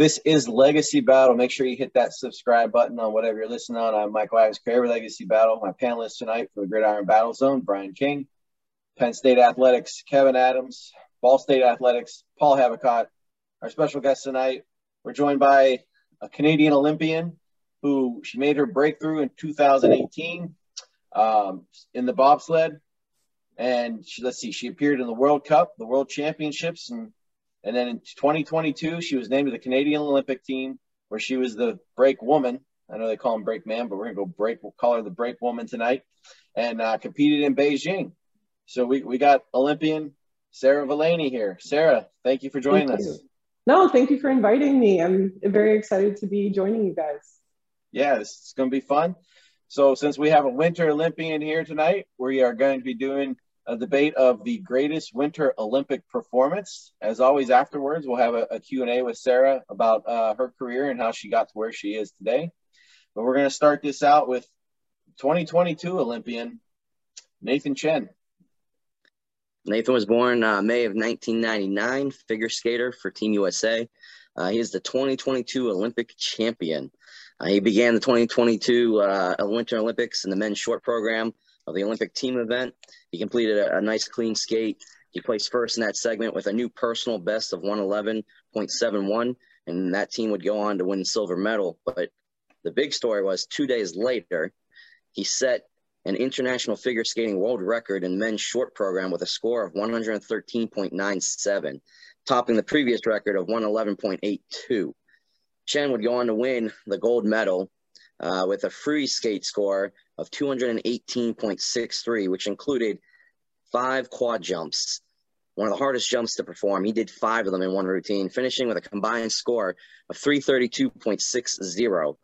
This is Legacy Battle. Make sure you hit that subscribe button on whatever you're listening on. I'm Michael Ivins, Creator Legacy Battle. My panelists tonight for the Gridiron Battle Zone, Brian King, Penn State Athletics, Kevin Adams, Ball State Athletics, Paul Havicott. Our special guest tonight, we're joined by a Canadian Olympian who she made her breakthrough in 2018 um, in the bobsled. And she, let's see, she appeared in the World Cup, the World Championships, and and then in 2022, she was named to the Canadian Olympic team, where she was the brake woman. I know they call them brake man, but we're gonna go brake. We'll call her the brake woman tonight, and uh, competed in Beijing. So we we got Olympian Sarah Villani here. Sarah, thank you for joining thank us. You. No, thank you for inviting me. I'm very excited to be joining you guys. Yeah, is going to be fun. So, since we have a Winter Olympian here tonight, we are going to be doing a debate of the greatest Winter Olympic performance. As always, afterwards, we'll have a, a Q&A with Sarah about uh, her career and how she got to where she is today. But we're going to start this out with 2022 Olympian Nathan Chen. Nathan was born uh, May of 1999, figure skater for Team USA. Uh, he is the 2022 Olympic champion. Uh, he began the 2022 uh, Winter Olympics in the men's short program of the Olympic team event. He completed a, a nice clean skate. He placed first in that segment with a new personal best of 111.71, and that team would go on to win the silver medal. But the big story was two days later, he set an international figure skating world record in men's short program with a score of 113.97, topping the previous record of 111.82. Chen would go on to win the gold medal uh, with a free skate score of 218.63, which included five quad jumps, one of the hardest jumps to perform. He did five of them in one routine, finishing with a combined score of 332.60.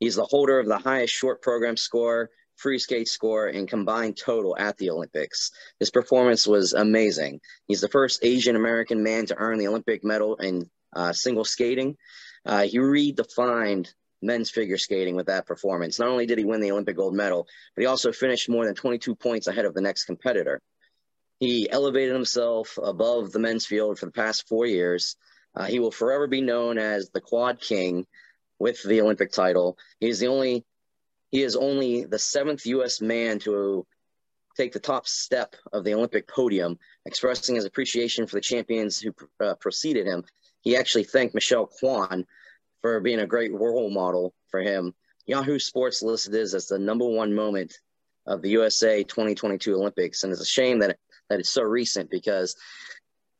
He's the holder of the highest short program score, free skate score, and combined total at the Olympics. His performance was amazing. He's the first Asian American man to earn the Olympic medal in uh, single skating. Uh, he redefined men's figure skating with that performance. Not only did he win the Olympic gold medal, but he also finished more than 22 points ahead of the next competitor. He elevated himself above the men's field for the past four years. Uh, he will forever be known as the Quad King with the Olympic title. He is the only, he is only the seventh U.S. man to take the top step of the Olympic podium, expressing his appreciation for the champions who uh, preceded him. He actually thanked Michelle Kwan for being a great role model for him. Yahoo Sports listed this as the number one moment of the USA 2022 Olympics, and it's a shame that that it's so recent because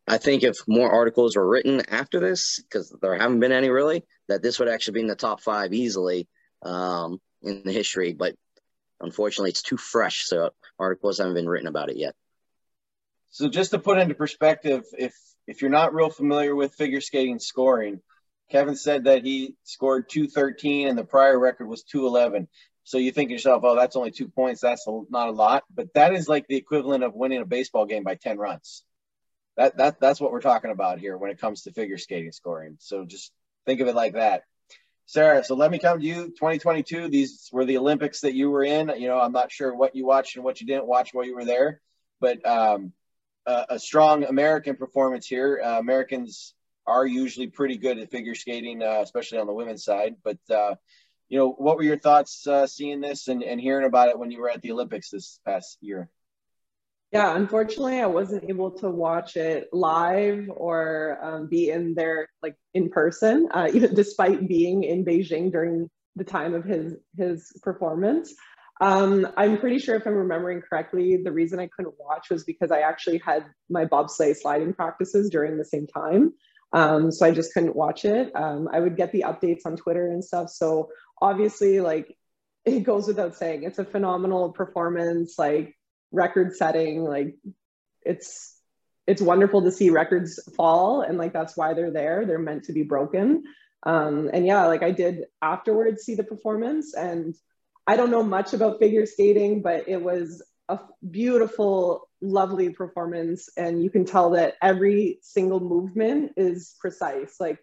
I think if more articles were written after this, because there haven't been any really, that this would actually be in the top five easily um, in the history. But unfortunately, it's too fresh, so articles haven't been written about it yet. So just to put into perspective, if if you're not real familiar with figure skating scoring, Kevin said that he scored 213 and the prior record was 211. So you think to yourself, oh, that's only two points. That's not a lot. But that is like the equivalent of winning a baseball game by 10 runs. That, that That's what we're talking about here when it comes to figure skating scoring. So just think of it like that. Sarah, so let me come to you. 2022, these were the Olympics that you were in. You know, I'm not sure what you watched and what you didn't watch while you were there, but um, a, strong American performance here. Uh, Americans are usually pretty good at figure skating, uh, especially on the women's side. But uh, you know, what were your thoughts uh, seeing this and, and hearing about it when you were at the Olympics this past year? Yeah, unfortunately, I wasn't able to watch it live or um, be in there like in person, uh, even despite being in Beijing during the time of his his performance. Um, I'm pretty sure if I'm remembering correctly, the reason I couldn't watch was because I actually had my bobsleigh sliding practices during the same time. Um, so I just couldn't watch it. Um, I would get the updates on Twitter and stuff. So obviously, like it goes without saying, it's a phenomenal performance, like record setting. Like it's it's wonderful to see records fall, and like that's why they're there. They're meant to be broken. Um, and yeah, like I did afterwards see the performance, and I don't know much about figure skating, but it was a beautiful, lovely performance. And you can tell that every single movement is precise. Like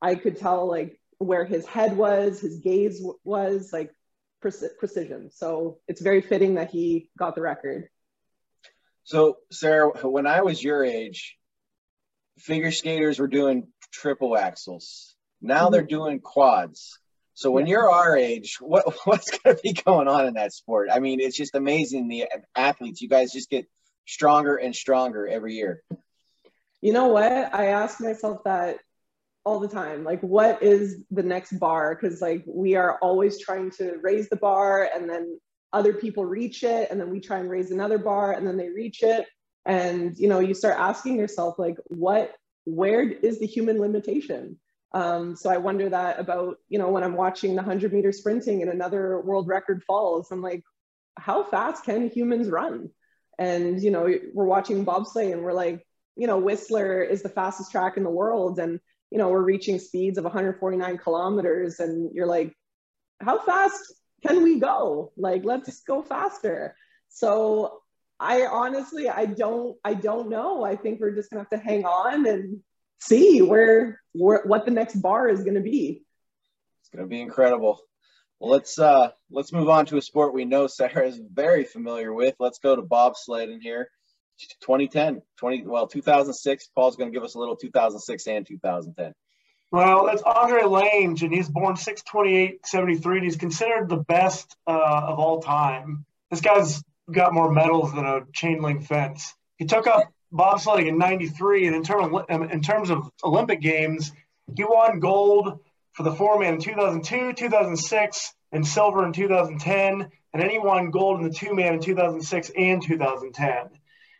I could tell like where his head was, his gaze w- was like pre- precision. So it's very fitting that he got the record. So Sarah, when I was your age, figure skaters were doing triple axels. Now mm-hmm. they're doing quads. So when you're our age, what what's going to be going on in that sport? I mean, it's just amazing the athletes. You guys just get stronger and stronger every year. You know what? I ask myself that all the time. Like, what is the next bar? Because like we are always trying to raise the bar, and then other people reach it, and then we try and raise another bar, and then they reach it. And you know, you start asking yourself, like, what? Where is the human limitation? Um, so I wonder that about, you know, when I'm watching the 100 meter sprinting and another world record falls, I'm like, how fast can humans run? And, you know, we're watching bobsleigh and we're like, you know, Whistler is the fastest track in the world. And, you know, we're reaching speeds of 149 kilometers. And you're like, how fast can we go? Like, let's go faster. So I honestly, I don't, I don't know. I think we're just gonna have to hang on and see where, where what the next bar is to be. It's to be incredible. Well, let's uh, let's move on to a sport we know Sarah is very familiar with. Let's go to bobsled in here. 2010, 20 well 2006. Paul's going to give us a little 2006 and 2010. Well, it's Andre Lange, and he's born 628-73, and he's considered the best uh, of all time. This guy's got more medals than a chain link fence. He took up bobsledding in 93 and in, term, in terms of olympic games he won gold for the four man in 2002 2006 and silver in 2010 and he won gold in the two man in 2006 and 2010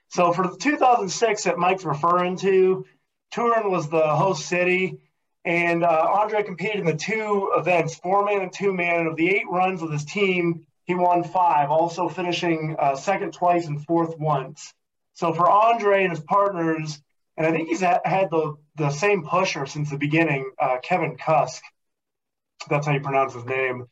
so for the 2006 that mike's referring to turin was the host city and uh, andre competed in the two events four man and two man and of the eight runs with his team he won five also finishing uh, second twice and fourth once. So for Andre and his partners, and I think he's had the, the same pusher since the beginning, uh, Kevin Kusk. That's how you pronounce his name.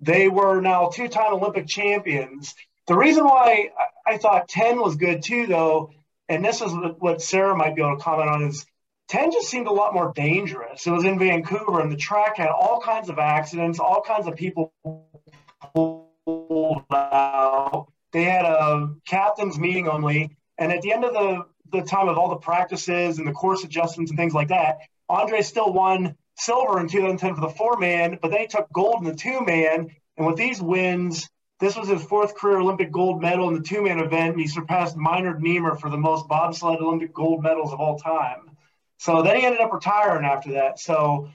They were now two time Olympic champions. The reason why I thought 10 was good too, though, and this is what Sarah might be able to comment on, is 10 just seemed a lot more dangerous. It was in Vancouver, and the track had all kinds of accidents, all kinds of people pulled out. They had a captain's meeting only and at the end of the, the time of all the practices and the course adjustments and things like that, Andre still won silver in 2010 for the four man, but then he took gold in the two man. And with these wins, this was his fourth career Olympic gold medal in the two man event. And he surpassed Meinhard Nehmer for the most bobsled Olympic gold medals of all time. So then he ended up retiring after that. So,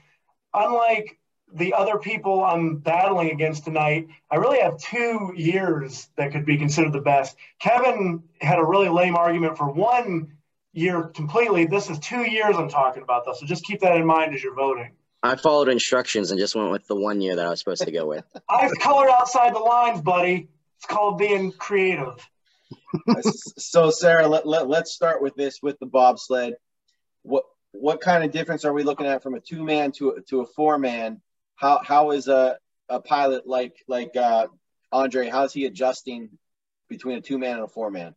unlike the other people I'm battling against tonight, I really have two years that could be considered the best. Kevin had a really lame argument for one year completely. This is two years I'm talking about, though. So just keep that in mind as you're voting. I followed instructions and just went with the one year that I was supposed to go with. I've colored outside the lines, buddy. It's called being creative. so, Sarah, let, let, let's start with this with the bobsled. What what kind of difference are we looking at from a two man to a, to a four man? How how is a a pilot like like uh, Andre? How's he adjusting between a two man and a four man?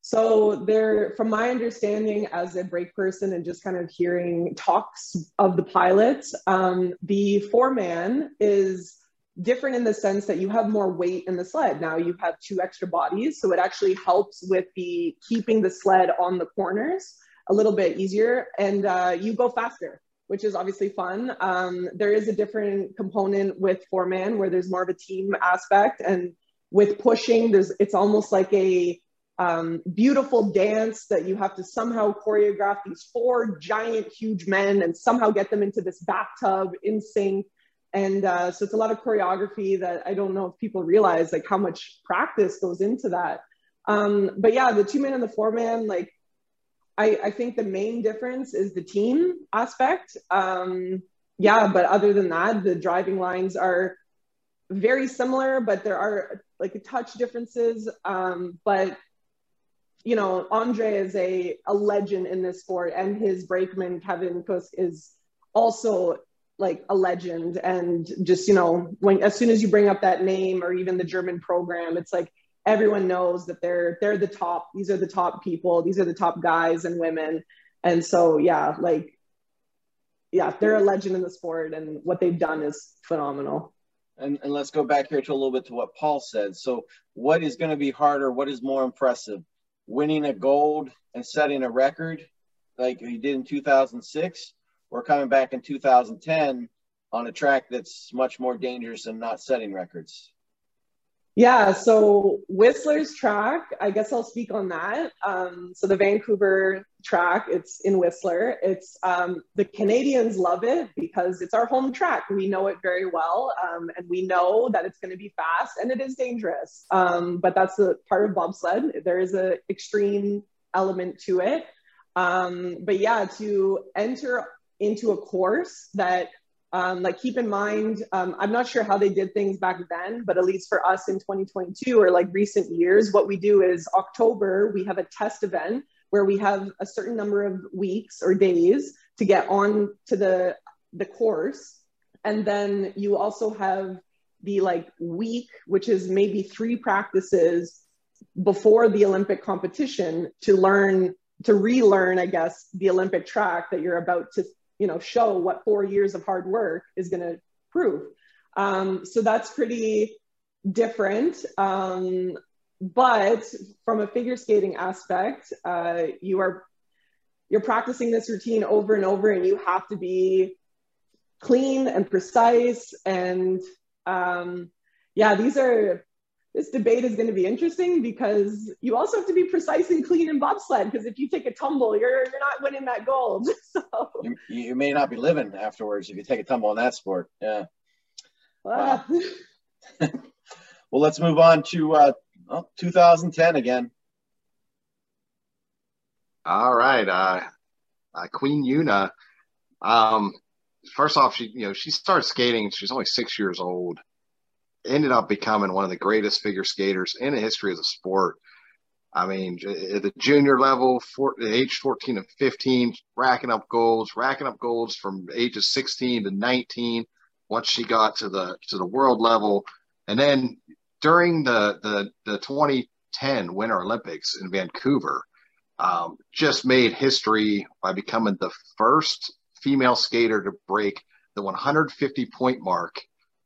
So there, from my understanding as a brake person and just kind of hearing talks of the pilots, um, the four man is different in the sense that you have more weight in the sled. Now you have two extra bodies, so it actually helps with the keeping the sled on the corners a little bit easier, and uh, you go faster which is obviously fun. Um, there is a different component with four man where there's more of a team aspect, and with pushing, there's it's almost like a um, beautiful dance that you have to somehow choreograph these four giant, huge men and somehow get them into this bathtub in sync. And uh, so it's a lot of choreography that I don't know if people realize like how much practice goes into that. Um, but yeah, the two man and the four man, like I, I think the main difference is the team aspect. Um, yeah, but other than that, the driving lines are very similar, but there are like touch differences. Um, but you know, Andre is a, a legend in this sport, and his brakeman Kevin Kusk is also like a legend. And just you know, when as soon as you bring up that name or even the German program, it's like everyone knows that they're they're the top these are the top people these are the top guys and women. And so yeah like yeah they're a legend in the sport and what they've done is phenomenal. And, and let's go back here to a little bit to what paul said. So what is going to be harder? What is more impressive? Winning a gold and setting a record like he did in 2006 we're coming back in 2010 on a track that's much more dangerous and not setting records. Yeah, so Whistler's track, I guess I'll speak on that. Um, so the Vancouver track, it's in Whistler. It's um, the Canadians love it because it's our home track. We know it very well, um, and we know that it's going to be fast and it is dangerous. Um, but that's the part of bobsled. There is an extreme element to it. Um, but yeah, to enter into a course that um, like keep in mind, um, I'm not sure how they did things back then, but at least for us in 2022 or like recent years, what we do is October, we have a test event where we have a certain number of weeks or days to get on to the, the course. And then you also have the like week, which is maybe three practices before the Olympic competition to learn, to relearn, I guess, the Olympic track that you're about to you know show what four years of hard work is going to prove. Um, so that's pretty different. Um, but from a figure skating aspect uh, you are you're practicing this routine over and over and you have to be clean and precise and um, yeah these are this debate is going to be interesting because you also have to be precise and clean in bobsled because if you take a tumble, you're you're not winning that gold. So you, you may not be living afterwards if you take a tumble in that sport. Yeah. Wow. well, let's move on to uh, well, 2010 again. All right, uh, uh, Queen Yuna. Um, first off, she you know she started skating. She's only six years old ended up becoming one of the greatest figure skaters in the history of the sport. I mean, at the junior level, age 14 and 15, racking up goals, racking up goals from ages 16 to 19. Once she got to the to the world level, and then during the the, the 2010 Winter Olympics in Vancouver, um, just made history by becoming the first female skater to break the 150 point mark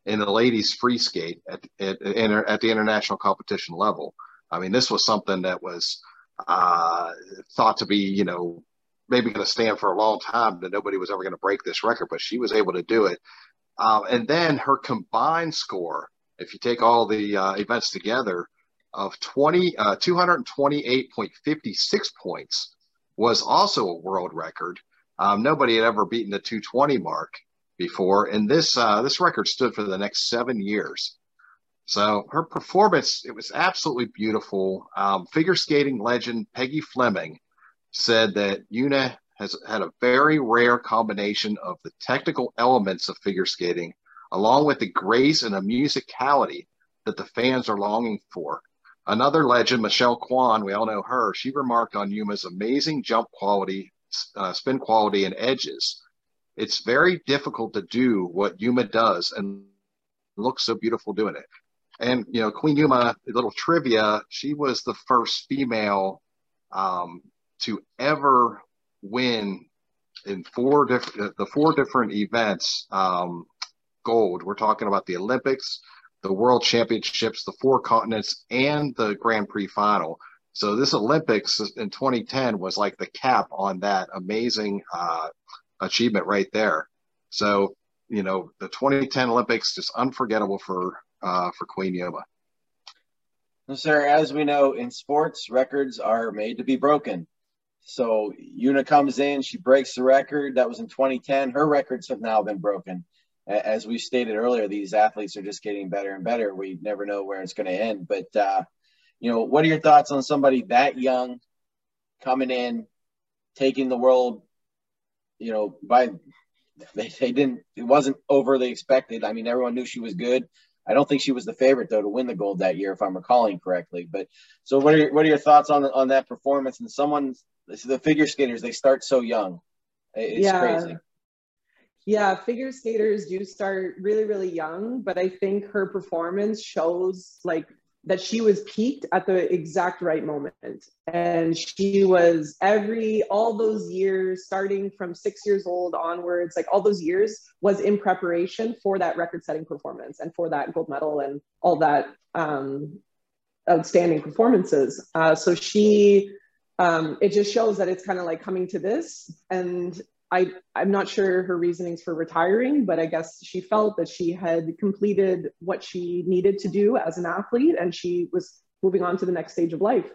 in the ladies free skate at, at, at the international competition level. I mean, this was something that was uh, thought to be, you know, maybe going to stand for a long time that nobody was ever going to break this record, but she was able to do it. Um, and then her combined score, if you take all the uh, events together, of 20, uh, 228.56 points was also a world record. Um, nobody had ever beaten the 220 mark before, and this uh, this record stood for the next seven years. So her performance it was absolutely beautiful. Um, figure skating legend Peggy Fleming said that Yuna has had a very rare combination of the technical elements of figure skating, along with the grace and the musicality that the fans are longing for. Another legend, Michelle Kwan, we all know her. She remarked on Yuna's amazing jump quality, uh, spin quality, and edges it's very difficult to do what Yuna does and looks so beautiful doing it. And you know, Queen Yuna, a little trivia, she was the first female um, to ever win in four different the four different events um, gold. We're talking about the Olympics, the World Championships, the four continents, and the Grand Prix final. So this Olympics in 2010 was like the cap on that amazing uh, achievement right there. So, you know, the 2010 Olympics just unforgettable for uh, for Queen Yuna. sir, as we know in sports, records are made to be broken. So Yuna comes in, she breaks the record. That was in 2010. Her records have now been broken. As we stated earlier, these athletes are just getting better and better. We never know where it's going to end. But, uh, you know, what are your thoughts on somebody that young coming in, taking the world you know, by they, they didn't it wasn't overly expected. I mean, everyone knew she was good. I don't think she was the favorite though to win the gold that year, if I'm recalling correctly. But so, what are your, what are your thoughts on on that performance? And someone, the figure skaters, they start so young. It's yeah. crazy. Yeah, figure skaters do start really, really young, but I think her performance shows like that she was peaked at the exact right moment. And she was every, all those years, starting from six years old onwards, like all those years was in preparation for that record setting performance and for that gold medal and all that um, outstanding performances. Uh, so she, um, it just shows that it's kind of like coming to this and I, I'm not sure her reasonings for retiring, but I guess she felt that she had completed what she needed to do as an athlete and she was moving on to the next stage of life.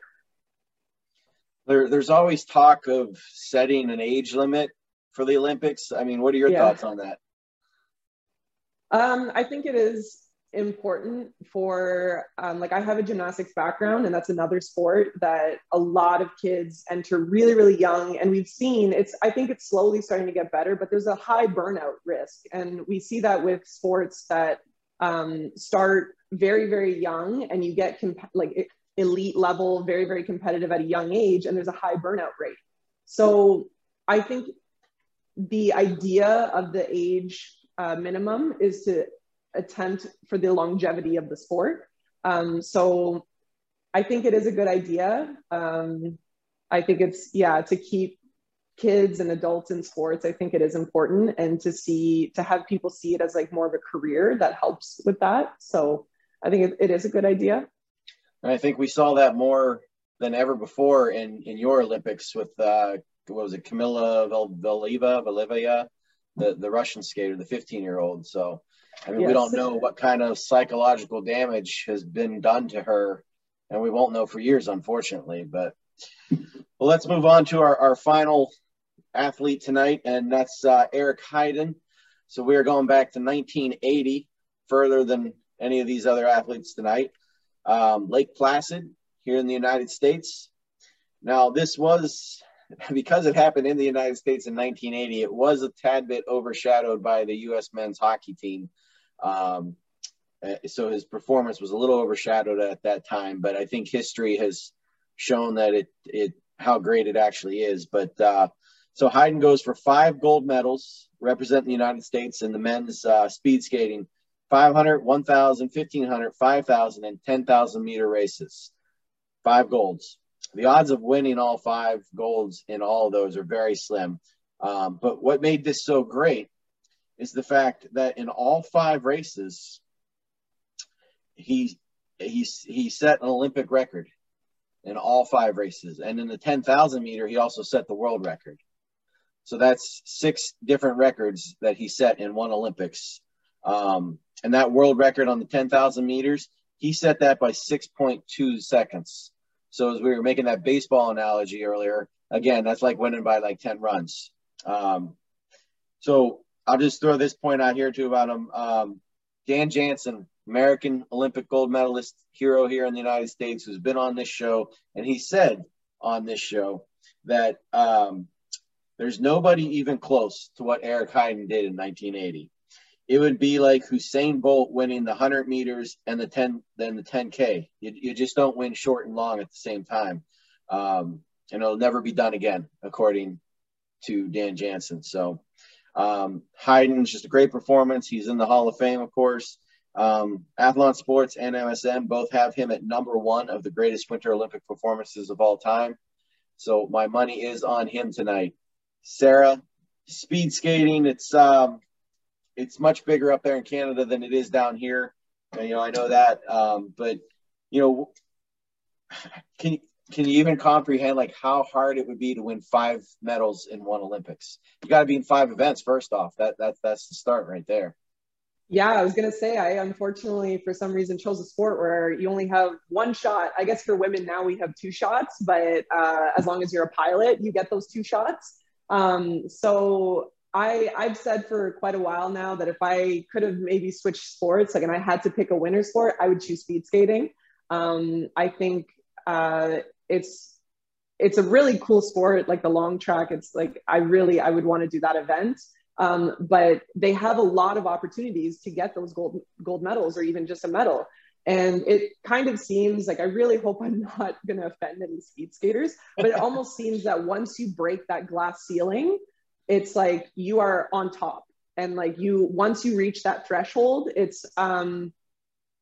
There, there's always talk of setting an age limit for the Olympics. I mean, what are your yeah. thoughts on that? Um, I think it is important for um, like i have a gymnastics background and that's another sport that a lot of kids enter really really young and we've seen it's i think it's slowly starting to get better but there's a high burnout risk and we see that with sports that um, start very very young and you get comp- like elite level very very competitive at a young age and there's a high burnout rate. So i think the idea of the age uh, minimum is to attempt for the longevity of the sport. Um, so I think it is a good idea. Um, I think it's, yeah, to keep kids and adults in sports, I think it is important and to see, to have people see it as like more of a career that helps with that. So I think it, it is a good idea. I think we saw that more than ever before in, in your Olympics with, uh, what was it, Camilla Valieva, Valieva, the, the Russian skater, the 15 year old. So I mean, yes. we don't know what kind of psychological damage has been done to her, and we won't know for years, unfortunately. But well, let's move on to our, our final athlete tonight, and that's uh, Eric Heiden. So we are going back to 1980, further than any of these other athletes tonight. Um, Lake Placid here in the United States. Now, this was because it happened in the United States in 1980. It was a tad bit overshadowed by the U.S. men's hockey team um, uh, so his performance was a little overshadowed at that time, but I think history has shown that it it how great it actually is. But uh, so Heiden goes for five gold medals representing the United States in the men's uh, speed skating 500, 1,000, 1,500, 5,000, and 10,000 meter races. Five golds. The odds of winning all five golds in all of those are very slim. Um, but what made this so great is the fact that in all five races, he he he set an Olympic record in all five races, and in the ten thousand meter, he also set the world record. So that's six different records that he set in one Olympics. Um, and that world record on the 10,000 meters, he set that by 6.2 seconds. So as we were making that baseball analogy earlier, again, that's like winning by like 10 runs. Um, so I'll just throw this point out here too about him. Um, Dan Jansen, American Olympic gold medalist, hero here in the United States, who's been on this show, and he said on this show that um, there's nobody even close to what Eric Heiden did in 1980. It would be like Usain Bolt winning the 100 meters and the 10, then the 10K. You, you just don't win short and long at the same time. Um, and it'll never be done again, according to Dan Jansen. So um, Heiden's just a great performance. He's in the Hall of Fame, of course. Um, Athlon Sports and MSN both have him at number one of the greatest Winter Olympic performances of all time. So my money is on him tonight. Sarah, speed skating, it's um, it's much bigger up there in Canada than it is down here. And, you know, I know that, um, but you know, can can you even comprehend like how hard it would be to win five medals in one Olympics? You got to be in five events first off. That that that's the start right there. Yeah, I was gonna say I unfortunately for some reason chose a sport where you only have one shot. I guess for women now we have two shots, but uh, as long as you're a pilot, you get those two shots. Um, so I I've said for quite a while now that if I could have maybe switched sports, like and I had to pick a winter sport, I would choose speed skating. Um, I think uh, it's it's a really cool sport like the long track it's like i really i would want to do that event. Um, but they have a lot of opportunities to get those gold gold medals or even just a medal. And it kind of seems like i really hope i'm not going to offend any speed skaters but it almost seems that once you break that glass ceiling it's like you are on top. And like you once you reach that threshold it's um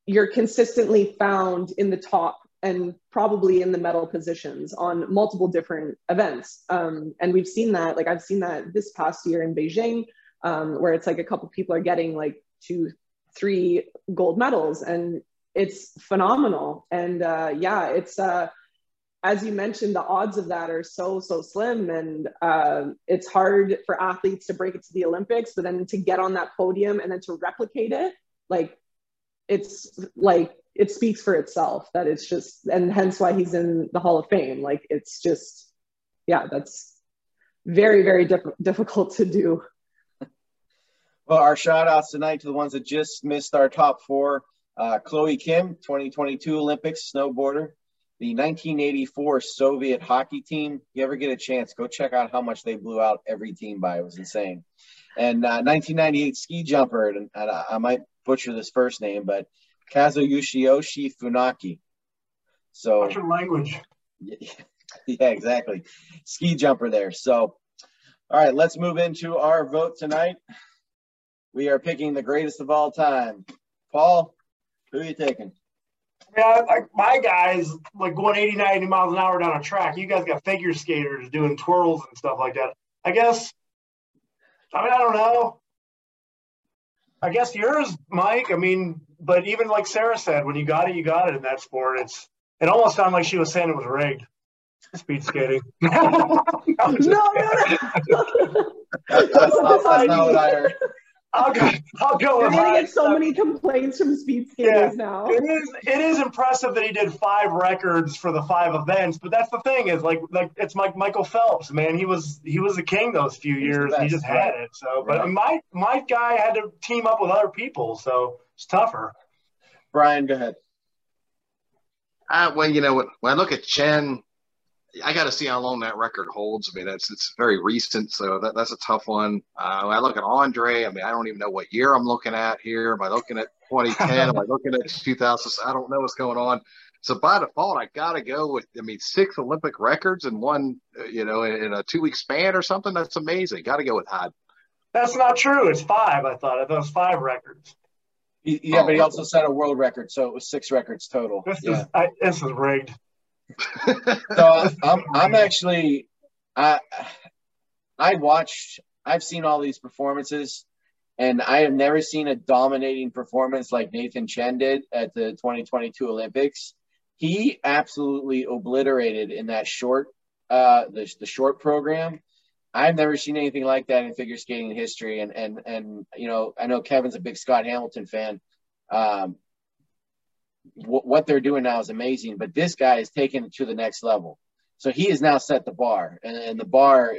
you're consistently found in the top and probably in the medal positions on multiple different events. Um, and we've seen that, like I've seen that this past year in Beijing, um, where it's like a couple people are getting like two, three gold medals, and it's phenomenal. And uh, yeah, it's uh, as you mentioned, the odds of that are so so slim, and uh, it's hard for athletes to break it to the Olympics, but then to get on that podium and then to replicate it, like it's like it speaks for itself that it's just, and hence why he's in the Hall of Fame. Like it's just, yeah, that's very very diff- difficult to do. Well, our shout outs tonight to the ones that just missed our top four. Uh, Chloe Kim, 2022 Olympics snowboarder the 1984 Soviet hockey team. You ever get a chance, go check out how much they blew out every team by. It was insane. And uh, 1998 ski jumper, and, and I, I might butcher this first name, but Kazuyoshi Funaki. So, What's your language? Yeah, yeah, exactly. Ski jumper there. So, all right, let's move into our vote tonight. We are picking the greatest of all time. Paul, who are you taking? Yeah, like my guys like going 80, 90 miles an hour down a track. You guys got figure skaters doing twirls and stuff like that. I guess. I mean, I don't know. I guess yours, Mike. I mean, but even like Sarah said, when you got it, you got it in that sport. It's it almost sounded like she was saying it was rigged. Speed skating. no, no, no. that's, not, that's not what I heard. I'll go. I'll go. You're gonna get so many complaints from speed skaters yeah, now. It is. It is impressive that he did five records for the five events, but that's the thing is like like it's like Michael Phelps, man. He was he was a king those few He's years. He just had it. So, but right. my my guy had to team up with other people, so it's tougher. Brian, go ahead. Uh, well, you know, when, when I look at Chen, I got to see how long that record holds. I mean, that's it's very recent, so that, that's a tough one. Uh, I look at Andre. I mean, I don't even know what year I'm looking at here. Am I looking at 2010? Am I looking at 2000? I don't know what's going on. So by default, I got to go with. I mean, six Olympic records in one, uh, you know, in, in a two week span or something. That's amazing. Got to go with Hyde. That's not true. It's five. I thought. I thought it was five records. Yeah, oh, but he also set a world record, so it was six records total. This yeah. is I, this is rigged so I'm I'm actually I I watched I've seen all these performances and I have never seen a dominating performance like Nathan Chen did at the 2022 Olympics. He absolutely obliterated in that short uh the, the short program. I've never seen anything like that in figure skating history and and and you know I know Kevin's a big Scott Hamilton fan. Um, what they're doing now is amazing, but this guy is taking it to the next level. So he has now set the bar, and, and the bar.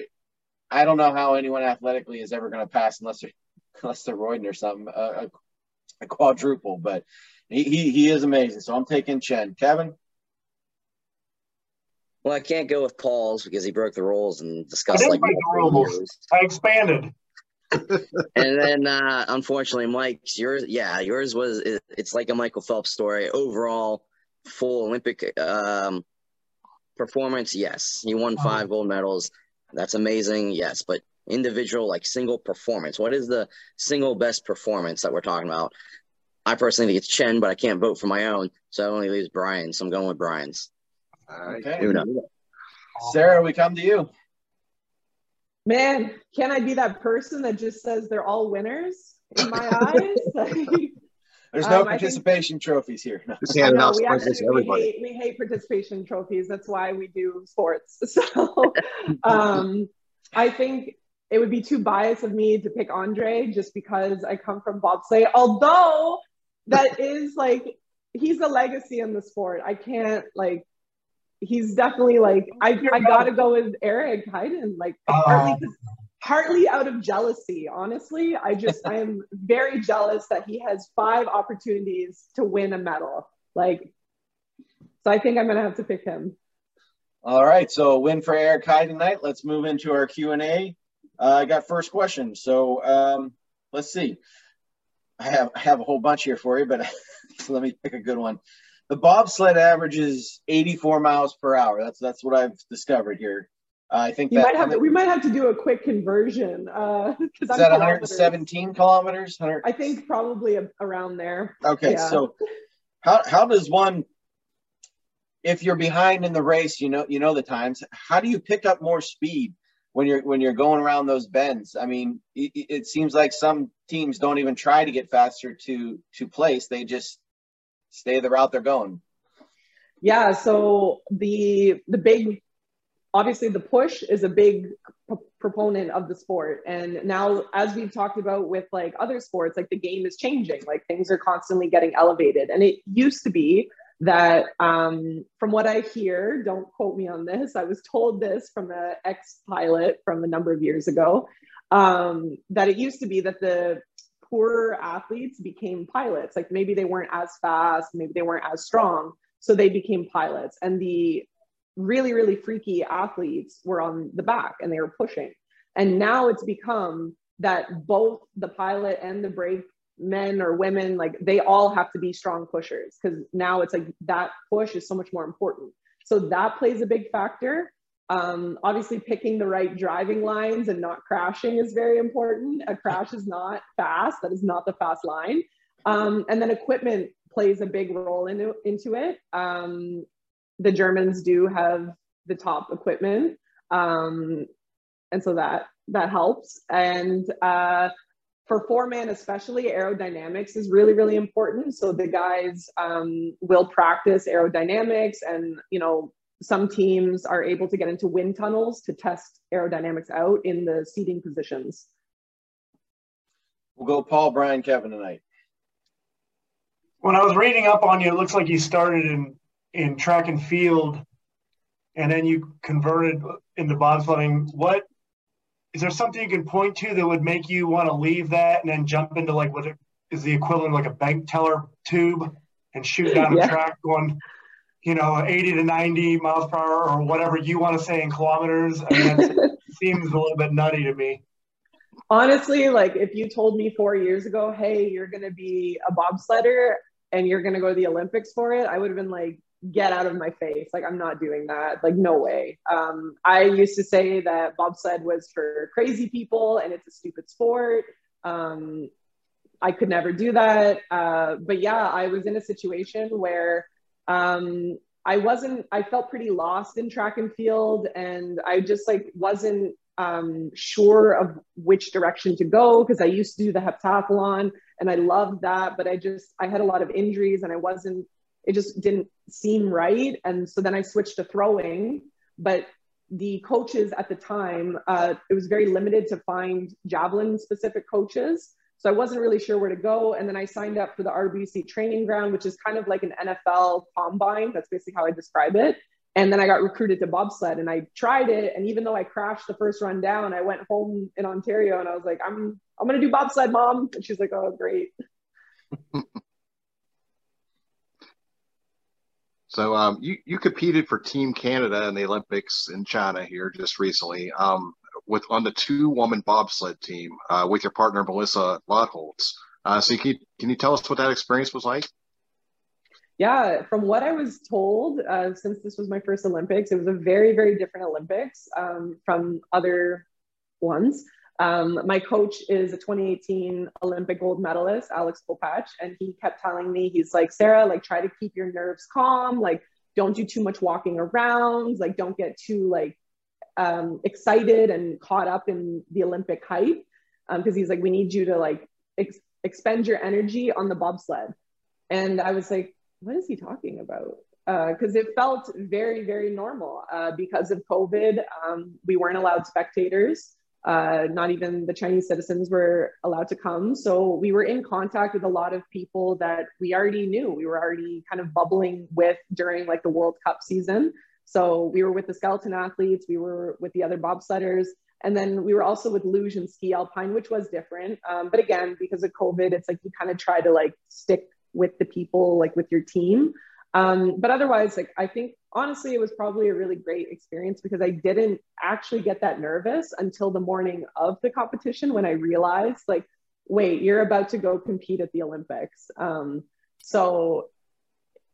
I don't know how anyone athletically is ever going to pass unless they're unless they're Royden or something, a, a quadruple. But he, he he is amazing. So I'm taking Chen. Kevin. Well, I can't go with Paul's because he broke the rules and discussed like the rules. I expanded and then uh, unfortunately, Mike's yours. Yeah, yours was. It, it's like a Michael Phelps story. Overall, full Olympic um, performance. Yes, he won five gold medals. That's amazing. Yes, but individual, like single performance. What is the single best performance that we're talking about? I personally think it's Chen, but I can't vote for my own, so I only leaves Brian. So I'm going with Brian's. Okay. Sarah, we come to you man, can I be that person that just says they're all winners in my eyes? There's no um, participation think, trophies here. No. Know, we, actually, we, hate, we hate participation trophies. That's why we do sports. So um, I think it would be too biased of me to pick Andre just because I come from bobsleigh. Although that is like he's a legacy in the sport. I can't like he's definitely like I, I gotta go with Eric Heiden, like uh, partly partly out of jealousy. Honestly, I just I am very jealous that he has five opportunities to win a medal. Like, so I think I'm gonna have to pick him. All right, so win for Eric Heiden tonight. Let's move into our Q and A. Uh, I got first question, so um, let's see. I have I have a whole bunch here for you, but let me pick a good one the bobsled averages 84 miles per hour. That's that's what I've discovered here. Uh, I think you that, might have to, we might have to do a quick conversion. Uh, is I'm that 117 kilometers? 100? I think probably a, around there. Okay, yeah. so how how does one, if you're behind in the race, you know you know the times. How do you pick up more speed when you're when you're going around those bends? I mean, it, it seems like some teams don't even try to get faster to to place. They just stay the route they're going. Yeah, so the the big obviously the push is a big p- proponent of the sport. And now as we've talked about with like other sports like the game is changing. Like things are constantly getting elevated. And it used to be that um, from what i hear don't quote me on this i was told this from an ex-pilot from a number of years ago um, that it used to be that the poorer athletes became pilots like maybe they weren't as fast maybe they weren't as strong so they became pilots and the really, really freaky athletes were on the back and they were pushing. And now it's become that both the pilot and the brake men or women, like they all have to be strong pushers because now it's like that push is so much more important. So that plays a big factor. Um, obviously, picking the right driving lines and not crashing is very important. A crash is not fast, that is not the fast line. Um, and then equipment plays a big role into, into it. Um, the Germans do have the top equipment, um, and so that that helps. And uh, for four man, especially aerodynamics is really really important. So the guys um, will practice aerodynamics, and you know some teams are able to get into wind tunnels to test aerodynamics out in the seating positions. We'll go Paul, Brian, Kevin tonight. When I was reading up on you, it looks like you started in in track and field and then you converted into bobsledding what is there something you can point to that would make you want to leave that and then jump into like what is the equivalent of like a bank teller tube and shoot down yeah. a track going you know 80 to 90 miles per hour or whatever you want to say in kilometers I mean, seems a little bit nutty to me honestly like if you told me four years ago hey you're going to be a bobsledder and you're going to go to the olympics for it i would have been like get out of my face. Like, I'm not doing that. Like, no way. Um, I used to say that bobsled was for crazy people and it's a stupid sport. Um, I could never do that. Uh, but yeah, I was in a situation where um, I wasn't, I felt pretty lost in track and field and I just like wasn't um, sure of which direction to go because I used to do the heptathlon and I loved that, but I just, I had a lot of injuries and I wasn't it just didn't seem right. And so then I switched to throwing, but the coaches at the time, uh, it was very limited to find javelin specific coaches. So I wasn't really sure where to go. And then I signed up for the RBC training ground, which is kind of like an NFL combine. That's basically how I describe it. And then I got recruited to bobsled and I tried it. And even though I crashed the first run down, I went home in Ontario and I was like, I'm, I'm going to do bobsled mom. And she's like, oh, great. So um, you you competed for Team Canada in the Olympics in China here just recently um, with on the two woman bobsled team uh, with your partner Melissa Lotholz. Uh, so can you, can you tell us what that experience was like? Yeah, from what I was told, uh, since this was my first Olympics, it was a very very different Olympics um, from other ones. Um, my coach is a 2018 Olympic gold medalist, Alex Kopacz, and he kept telling me, he's like, Sarah, like try to keep your nerves calm, like don't do too much walking around, like don't get too like um, excited and caught up in the Olympic hype, because um, he's like, we need you to like ex- expend your energy on the bobsled. And I was like, what is he talking about? Because uh, it felt very, very normal. Uh, because of COVID, um, we weren't allowed spectators. Uh, not even the Chinese citizens were allowed to come. So we were in contact with a lot of people that we already knew. We were already kind of bubbling with during like the World Cup season. So we were with the skeleton athletes, we were with the other bobsledders, and then we were also with luge and ski alpine, which was different. Um, but again, because of COVID, it's like you kind of try to like stick with the people, like with your team. Um, but otherwise, like I think honestly, it was probably a really great experience because I didn't actually get that nervous until the morning of the competition when I realized, like, wait, you're about to go compete at the Olympics. Um, so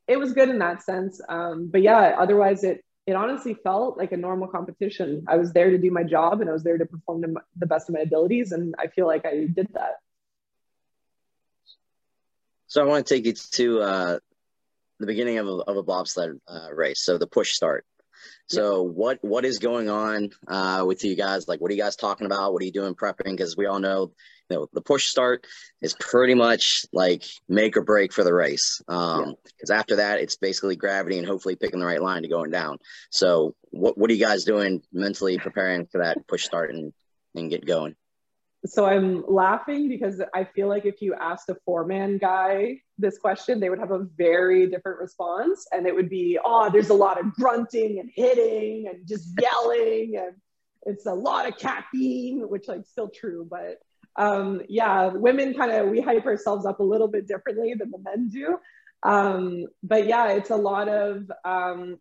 it was good in that sense. Um, but yeah, otherwise, it it honestly felt like a normal competition. I was there to do my job and I was there to perform to the best of my abilities, and I feel like I did that. So I want to take you to uh, the beginning of a, of a bobsled uh, race, so the push start. So what what is going on uh, with you guys? Like, what are you guys talking about? What are you doing prepping? Because we all know, you know, the push start is pretty much like make or break for the race. Um, because yeah. after that, it's basically gravity and hopefully picking the right line to going down. So what what are you guys doing mentally preparing for that push start and and get going? So I'm laughing because I feel like if you asked a four man guy this question, they would have a very different response. And it would be, oh, there's a lot of grunting and hitting and just yelling. And it's a lot of caffeine, which like still true. But um, yeah, women kind of, we hype ourselves up a little bit differently than the men do. Um, but yeah, it's a lot of, um,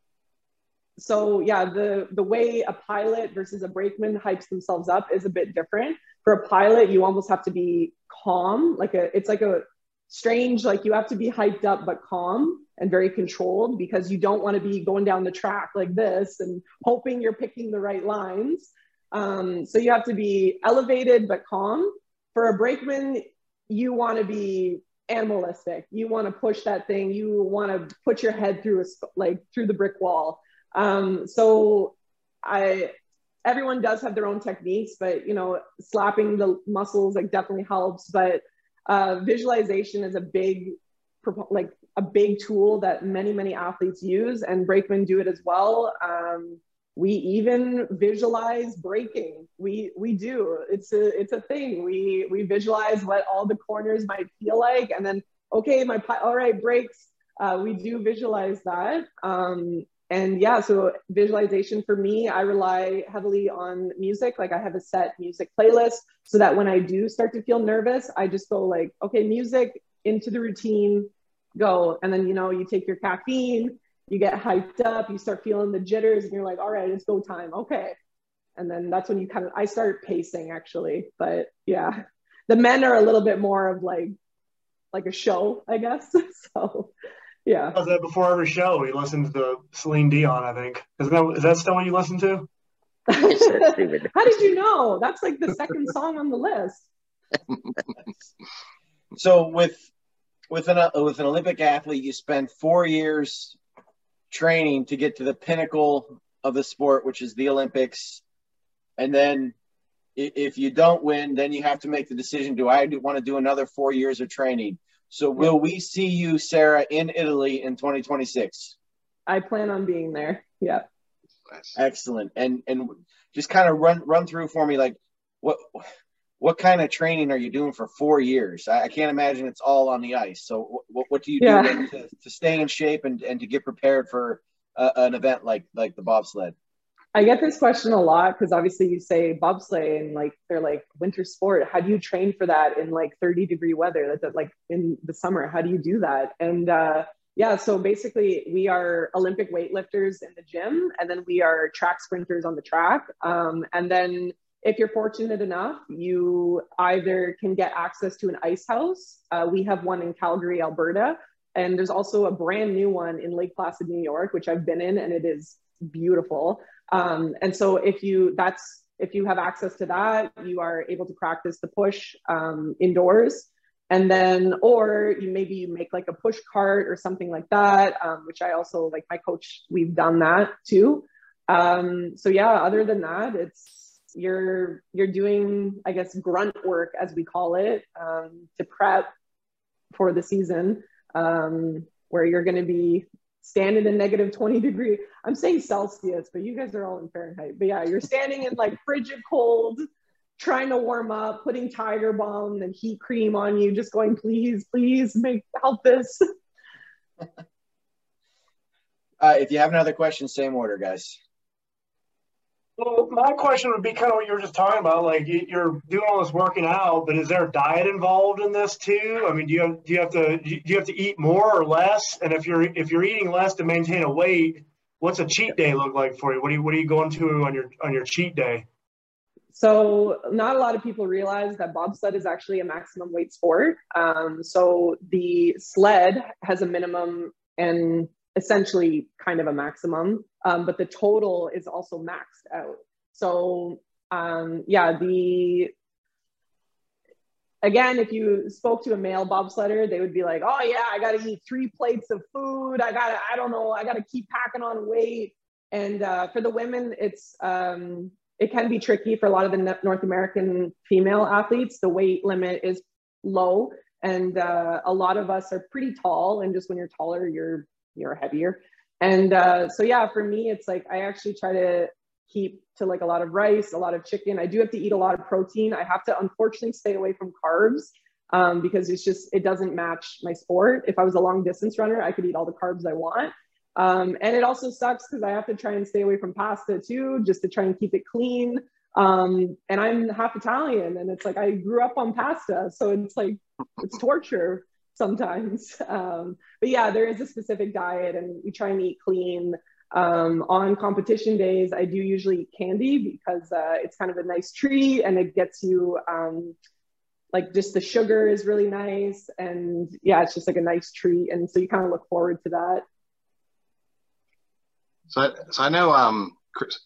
so yeah, the, the way a pilot versus a brakeman hypes themselves up is a bit different for a pilot, you almost have to be calm. Like a, it's like a strange, like you have to be hyped up but calm and very controlled because you don't want to be going down the track like this and hoping you're picking the right lines. Um, so you have to be elevated but calm. For a brakeman, you want to be animalistic. You want to push that thing. You want to put your head through a like through the brick wall. Um, so I everyone does have their own techniques, but you know, slapping the muscles like definitely helps. But uh, visualization is a big, like a big tool that many many athletes use, and brakemen do it as well. Um, we even visualize braking. We we do. It's a it's a thing. We we visualize what all the corners might feel like, and then okay, my all right brakes. Uh, we do visualize that. Um, and yeah, so visualization for me, I rely heavily on music. Like I have a set music playlist so that when I do start to feel nervous, I just go like, okay, music into the routine, go. And then, you know, you take your caffeine, you get hyped up, you start feeling the jitters, and you're like, all right, it's go time. Okay. And then that's when you kind of, I start pacing actually. But yeah, the men are a little bit more of like, like a show, I guess. so yeah. Does that before every show? We listened to Celine Dion, I think. Is that is that still what you listen to? How did you know? That's like the second song on the list. so with with an uh, with an Olympic athlete, you spend four years training to get to the pinnacle of the sport, which is the Olympics, and then if you don't win, then you have to make the decision: Do I want to do another four years of training? So will we see you, Sarah, in Italy in 2026? I plan on being there. Yeah. Excellent. And and just kind of run run through for me like what what kind of training are you doing for four years? I, I can't imagine it's all on the ice. So what, what do you yeah. do to, to, stay in shape and, and to get prepared for uh, an event like like the bobsled? I get this question a lot because obviously you say bobsleigh and like they're like winter sport. How do you train for that in like 30 degree weather? That like in the summer, how do you do that? And uh, yeah, so basically we are Olympic weightlifters in the gym, and then we are track sprinters on the track. Um, and then if you're fortunate enough, you either can get access to an ice house. Uh, we have one in Calgary, Alberta, and there's also a brand new one in Lake Placid, New York, which I've been in, and it is beautiful. Um, and so if you that's if you have access to that, you are able to practice the push um, indoors. And then, or you maybe you make like a push cart or something like that, um, which I also like my coach, we've done that too. Um, so yeah, other than that, it's you're you're doing, I guess, grunt work as we call it, um, to prep for the season, um, where you're going to be standing in negative 20 degree. I'm saying Celsius, but you guys are all in Fahrenheit. But yeah, you're standing in like frigid cold, trying to warm up, putting Tiger Balm and heat cream on you, just going, please, please make help this. uh, if you have another question, same order, guys. Well, my question would be kind of what you were just talking about. Like you're doing all this working out, but is there a diet involved in this too? I mean, do you have, do you have to do you have to eat more or less? And if you're if you're eating less to maintain a weight, what's a cheat day look like for you? What are you what are you going to on your on your cheat day? So not a lot of people realize that bobsled is actually a maximum weight sport. Um, so the sled has a minimum and essentially kind of a maximum, um, but the total is also maxed out. So um, yeah, the again, if you spoke to a male bobsledder, they would be like, "Oh yeah, I got to eat three plates of food. I got to, I don't know, I got to keep packing on weight." And uh, for the women, it's um, it can be tricky for a lot of the North American female athletes. The weight limit is low, and uh, a lot of us are pretty tall. And just when you're taller, you're you're heavier. And uh, so yeah, for me, it's like I actually try to keep to like a lot of rice, a lot of chicken. I do have to eat a lot of protein. I have to unfortunately stay away from carbs um, because it's just it doesn't match my sport. If I was a long distance runner, I could eat all the carbs I want. Um, and it also sucks because I have to try and stay away from pasta too, just to try and keep it clean. Um, and I'm half Italian, and it's like I grew up on pasta, so it's like it's torture sometimes. Um, but yeah, there is a specific diet, and we try and eat clean. Um, on competition days, I do usually eat candy because uh, it's kind of a nice treat and it gets you um, like just the sugar is really nice. And yeah, it's just like a nice treat. And so you kind of look forward to that. So, so I know um,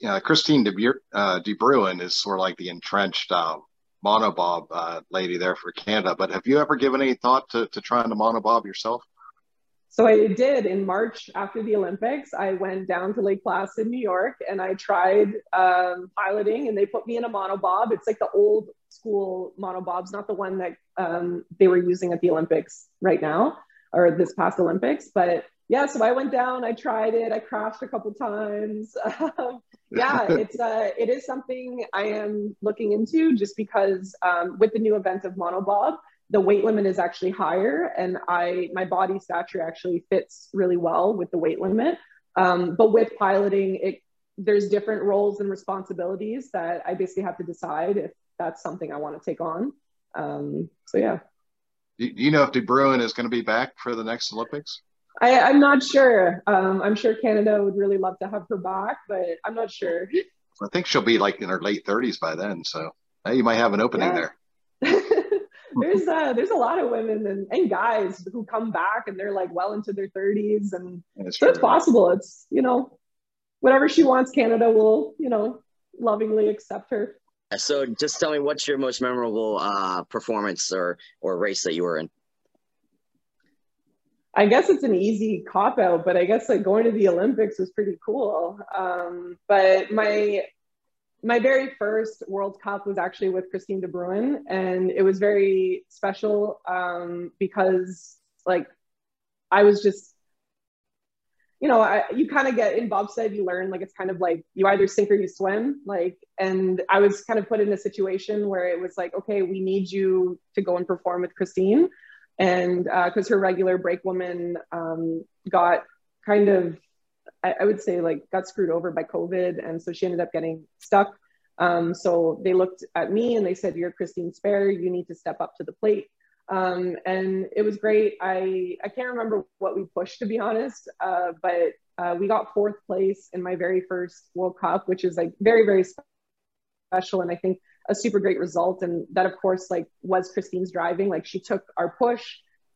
you know, Christine de, uh, de Bruin is sort of like the entrenched uh, monobob uh, lady there for Canada. But have you ever given any thought to, to trying to monobob yourself? So I did in March after the Olympics. I went down to Lake Placid, New York, and I tried um, piloting, and they put me in a monobob. It's like the old school monobobs, not the one that um, they were using at the Olympics right now or this past Olympics. But yeah, so I went down, I tried it, I crashed a couple times. yeah, it's uh, it is something I am looking into just because um, with the new event of monobob the weight limit is actually higher and i my body stature actually fits really well with the weight limit. Um, but with piloting it there's different roles and responsibilities that i basically have to decide if that's something i want to take on. Um, so yeah. Do you know if de bruin is going to be back for the next olympics I, am not sure. Um, i'm sure canada would really love to have her back but i'm not sure. I think she'll be like in her late 30s by then so hey, you might have an opening yeah. there. There's uh there's a lot of women and, and guys who come back and they're like well into their 30s and That's so true. it's possible. It's you know whatever she wants canada will you know lovingly accept her. So just tell me what's your most memorable uh performance or or race that you were in I guess it's an easy cop out, but I guess like going to the Olympics was pretty cool. Um, but my my very first World Cup was actually with Christine de Bruin, and it was very special um, because, like, I was just, you know, I, you kind of get in bobsled, you learn like it's kind of like you either sink or you swim, like, and I was kind of put in a situation where it was like, okay, we need you to go and perform with Christine, and because uh, her regular brake woman um, got kind of I, I would say like got screwed over by COVID. And so she ended up getting stuck. Um, so they looked at me and they said, You're Christine Spare, you need to step up to the plate. Um, and it was great. I, I can't remember what we pushed to be honest, uh, but uh, we got fourth place in my very first World Cup, which is like very, very special. And I think a super great result. And that, of course, like was Christine's driving. Like she took our push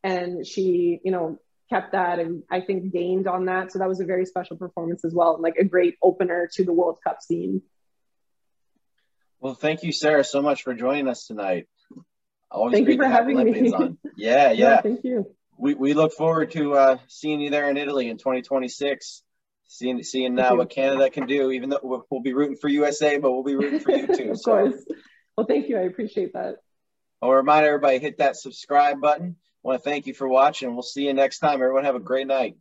and she, you know, kept that and I think gained on that. So that was a very special performance as well, and like a great opener to the World Cup scene. Well, thank you, Sarah, so much for joining us tonight. Always thank you for having Olympians me. On. Yeah, yeah, yeah. Thank you. We, we look forward to uh, seeing you there in Italy in 2026. Seeing seeing now what Canada can do, even though we'll, we'll be rooting for USA, but we'll be rooting for you too. of so. course. Well, thank you. I appreciate that. I'll remind everybody hit that subscribe button I want to thank you for watching. We'll see you next time. Everyone have a great night.